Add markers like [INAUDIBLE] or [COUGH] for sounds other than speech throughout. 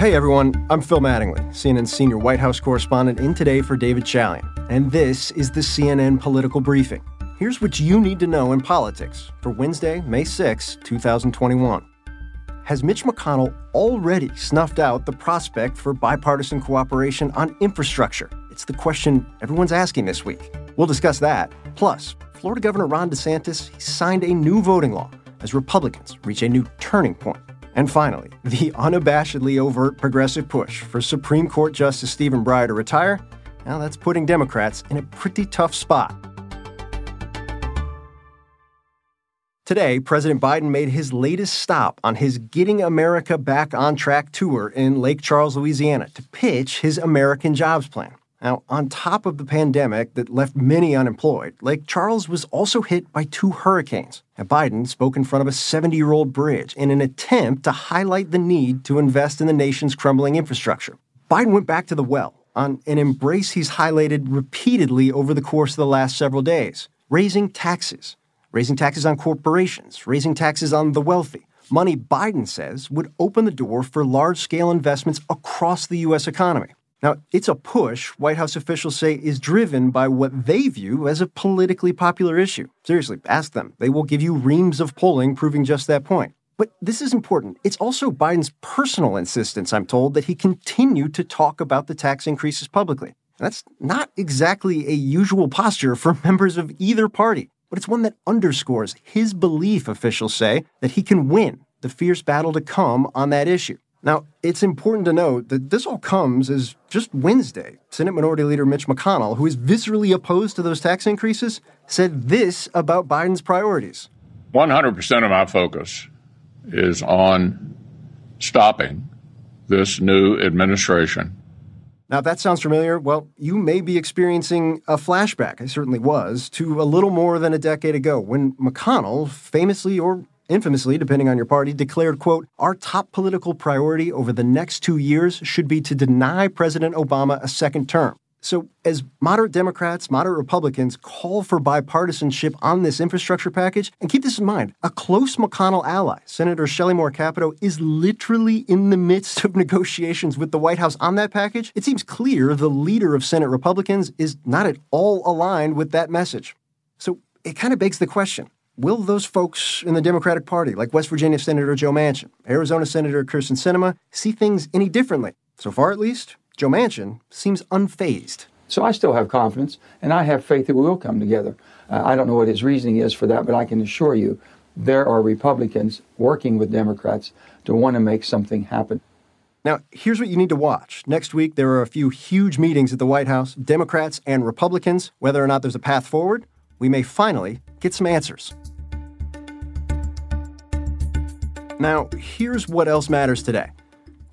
Hey everyone, I'm Phil Mattingly, CNN's senior White House correspondent in today for David Chalian, and this is the CNN Political Briefing. Here's what you need to know in politics for Wednesday, May 6, 2021. Has Mitch McConnell already snuffed out the prospect for bipartisan cooperation on infrastructure? It's the question everyone's asking this week. We'll discuss that. Plus, Florida Governor Ron DeSantis signed a new voting law as Republicans reach a new turning point. And finally, the unabashedly overt progressive push for Supreme Court Justice Stephen Breyer to retire. Now that's putting Democrats in a pretty tough spot. Today, President Biden made his latest stop on his Getting America Back on Track tour in Lake Charles, Louisiana, to pitch his American Jobs Plan. Now, on top of the pandemic that left many unemployed, Lake Charles was also hit by two hurricanes. And Biden spoke in front of a 70 year old bridge in an attempt to highlight the need to invest in the nation's crumbling infrastructure. Biden went back to the well on an embrace he's highlighted repeatedly over the course of the last several days raising taxes, raising taxes on corporations, raising taxes on the wealthy. Money Biden says would open the door for large scale investments across the U.S. economy. Now, it's a push White House officials say is driven by what they view as a politically popular issue. Seriously, ask them. They will give you reams of polling proving just that point. But this is important. It's also Biden's personal insistence, I'm told, that he continue to talk about the tax increases publicly. That's not exactly a usual posture for [LAUGHS] members of either party, but it's one that underscores his belief, officials say, that he can win the fierce battle to come on that issue. Now, it's important to note that this all comes as just Wednesday. Senate Minority Leader Mitch McConnell, who is viscerally opposed to those tax increases, said this about Biden's priorities 100% of my focus is on stopping this new administration. Now, if that sounds familiar, well, you may be experiencing a flashback, I certainly was, to a little more than a decade ago when McConnell famously or infamously, depending on your party, declared, quote, our top political priority over the next two years should be to deny President Obama a second term. So, as moderate Democrats, moderate Republicans call for bipartisanship on this infrastructure package, and keep this in mind, a close McConnell ally, Senator Shelley Moore Capito, is literally in the midst of negotiations with the White House on that package. It seems clear the leader of Senate Republicans is not at all aligned with that message. So, it kind of begs the question will those folks in the Democratic Party, like West Virginia Senator Joe Manchin, Arizona Senator Kyrsten Sinema, see things any differently? So far, at least, Joe Manchin seems unfazed. So I still have confidence, and I have faith that we will come together. Uh, I don't know what his reasoning is for that, but I can assure you there are Republicans working with Democrats to want to make something happen. Now, here's what you need to watch. Next week, there are a few huge meetings at the White House, Democrats and Republicans. Whether or not there's a path forward, we may finally get some answers. Now, here's what else matters today.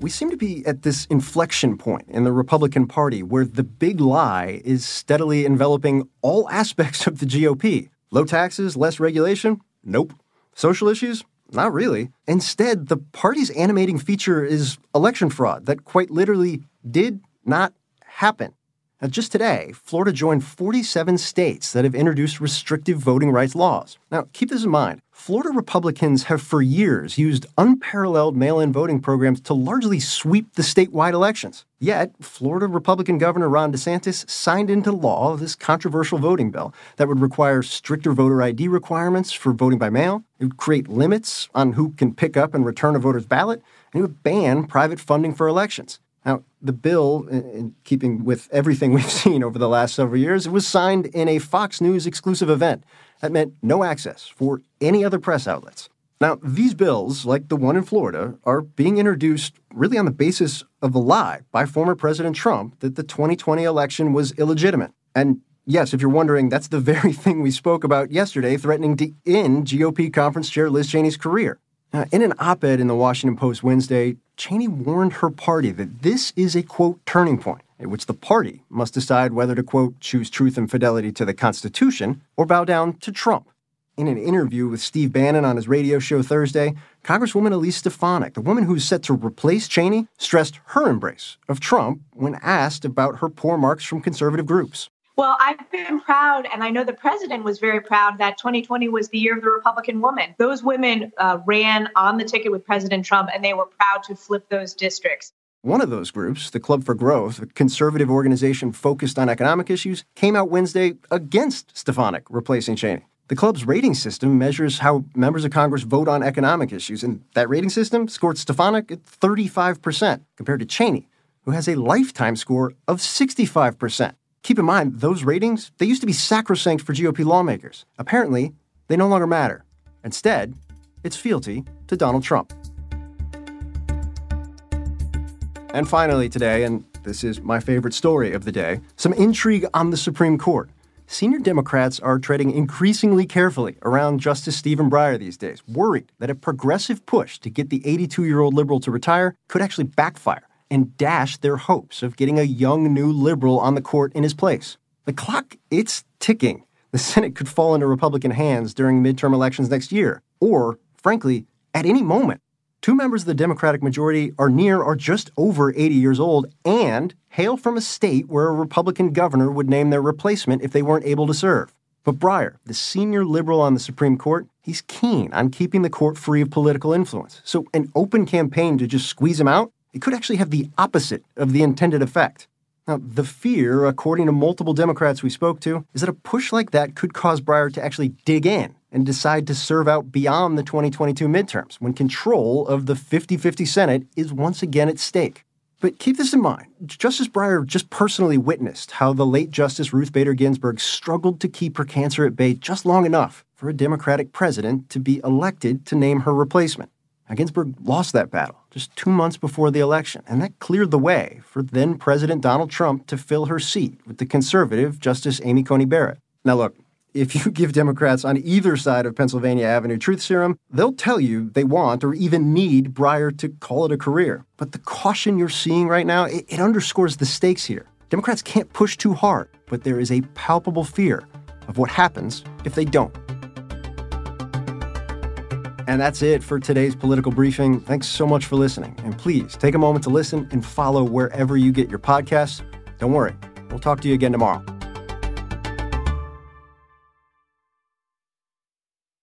We seem to be at this inflection point in the Republican Party where the big lie is steadily enveloping all [LAUGHS] aspects of the GOP. Low taxes, less regulation? Nope. Social issues? Not really. Instead, the party's animating feature is election fraud that quite literally did not happen. Now, just today, Florida joined 47 states that have introduced restrictive voting rights laws. Now, keep this in mind. Florida Republicans have for years used unparalleled mail in voting programs to largely sweep the statewide elections. Yet, Florida Republican Governor Ron DeSantis signed into law this controversial voting bill that would require stricter voter ID requirements for voting by mail. It would create limits on who can pick up and return a voter's ballot, and it would ban private funding for elections. Now, the bill, in keeping with everything [LAUGHS] we've seen over the last several years, was signed in a Fox News exclusive event. That meant no access for any other press outlets. Now, these bills, like the one in Florida, are being introduced really on the basis of a lie by former President Trump that the 2020 election was illegitimate. And yes, if you're wondering, that's the [LAUGHS] very thing we spoke about yesterday, threatening to end GOP conference chair Liz Cheney's career. Uh, in an op ed in the Washington Post Wednesday, Cheney warned her party that this is a quote turning point at which the party must decide whether to quote choose truth and fidelity to the Constitution or bow down to Trump. In an interview with Steve Bannon on his radio show Thursday, Congresswoman Elise Stefanik, the woman who's set to replace Cheney, stressed her embrace of Trump when asked about her poor marks from conservative groups. Well, I've been proud, and I know the president was very proud that 2020 was the year of the Republican woman. Those women uh, ran on the ticket with President Trump, and they were proud to flip those districts. One of those groups, the Club for Growth, a conservative organization focused on economic issues, came out Wednesday against Stefanik replacing Cheney. The club's rating system measures how members of Congress vote on economic issues, and that rating system scored Stefanik at 35%, compared to Cheney, who has a lifetime score of 65%. Keep in mind, those ratings, they used to be sacrosanct for GOP lawmakers. Apparently, they no longer matter. Instead, it's fealty to Donald Trump. And finally, today, and this is my favorite story of the day, some intrigue on the Supreme Court. Senior Democrats are treading increasingly carefully around Justice Stephen Breyer these days, worried that a progressive push to get the 82 year old liberal to retire could actually backfire and dash their hopes of getting a young new liberal on the court in his place. The clock, it's ticking. The Senate could fall into Republican hands during midterm elections next year, or, frankly, at any moment. Two members of the Democratic majority are near or just over 80 years old and hail from a state where a Republican governor would name their replacement if they weren't able to serve. But Breyer, the senior liberal on the Supreme Court, he's keen on keeping the court free of political influence. So an open campaign to just squeeze him out it could actually have the opposite of the intended effect. Now, the fear, according to multiple Democrats we spoke to, is that a push like that could cause Breyer to actually dig in and decide to serve out beyond the 2022 midterms when control of the 50 50 Senate is once again at stake. But keep this in mind Justice Breyer just personally witnessed how the late Justice Ruth Bader Ginsburg struggled to keep her cancer at bay just long enough for a Democratic president to be elected to name her replacement. Ginsburg lost that battle just two months before the election, and that cleared the way for then President Donald Trump to fill her seat with the conservative Justice Amy Coney Barrett. Now, look, if you [LAUGHS] give Democrats on either side of Pennsylvania Avenue truth serum, they'll tell you they want or even need Breyer to call it a career. But the caution you're seeing right now, it, it underscores the stakes here. Democrats can't push too hard, but there is a palpable fear of what happens if they don't. And that's it for today's political briefing. Thanks so much for listening. And please take a moment to listen and follow wherever you get your podcasts. Don't worry, we'll talk to you again tomorrow.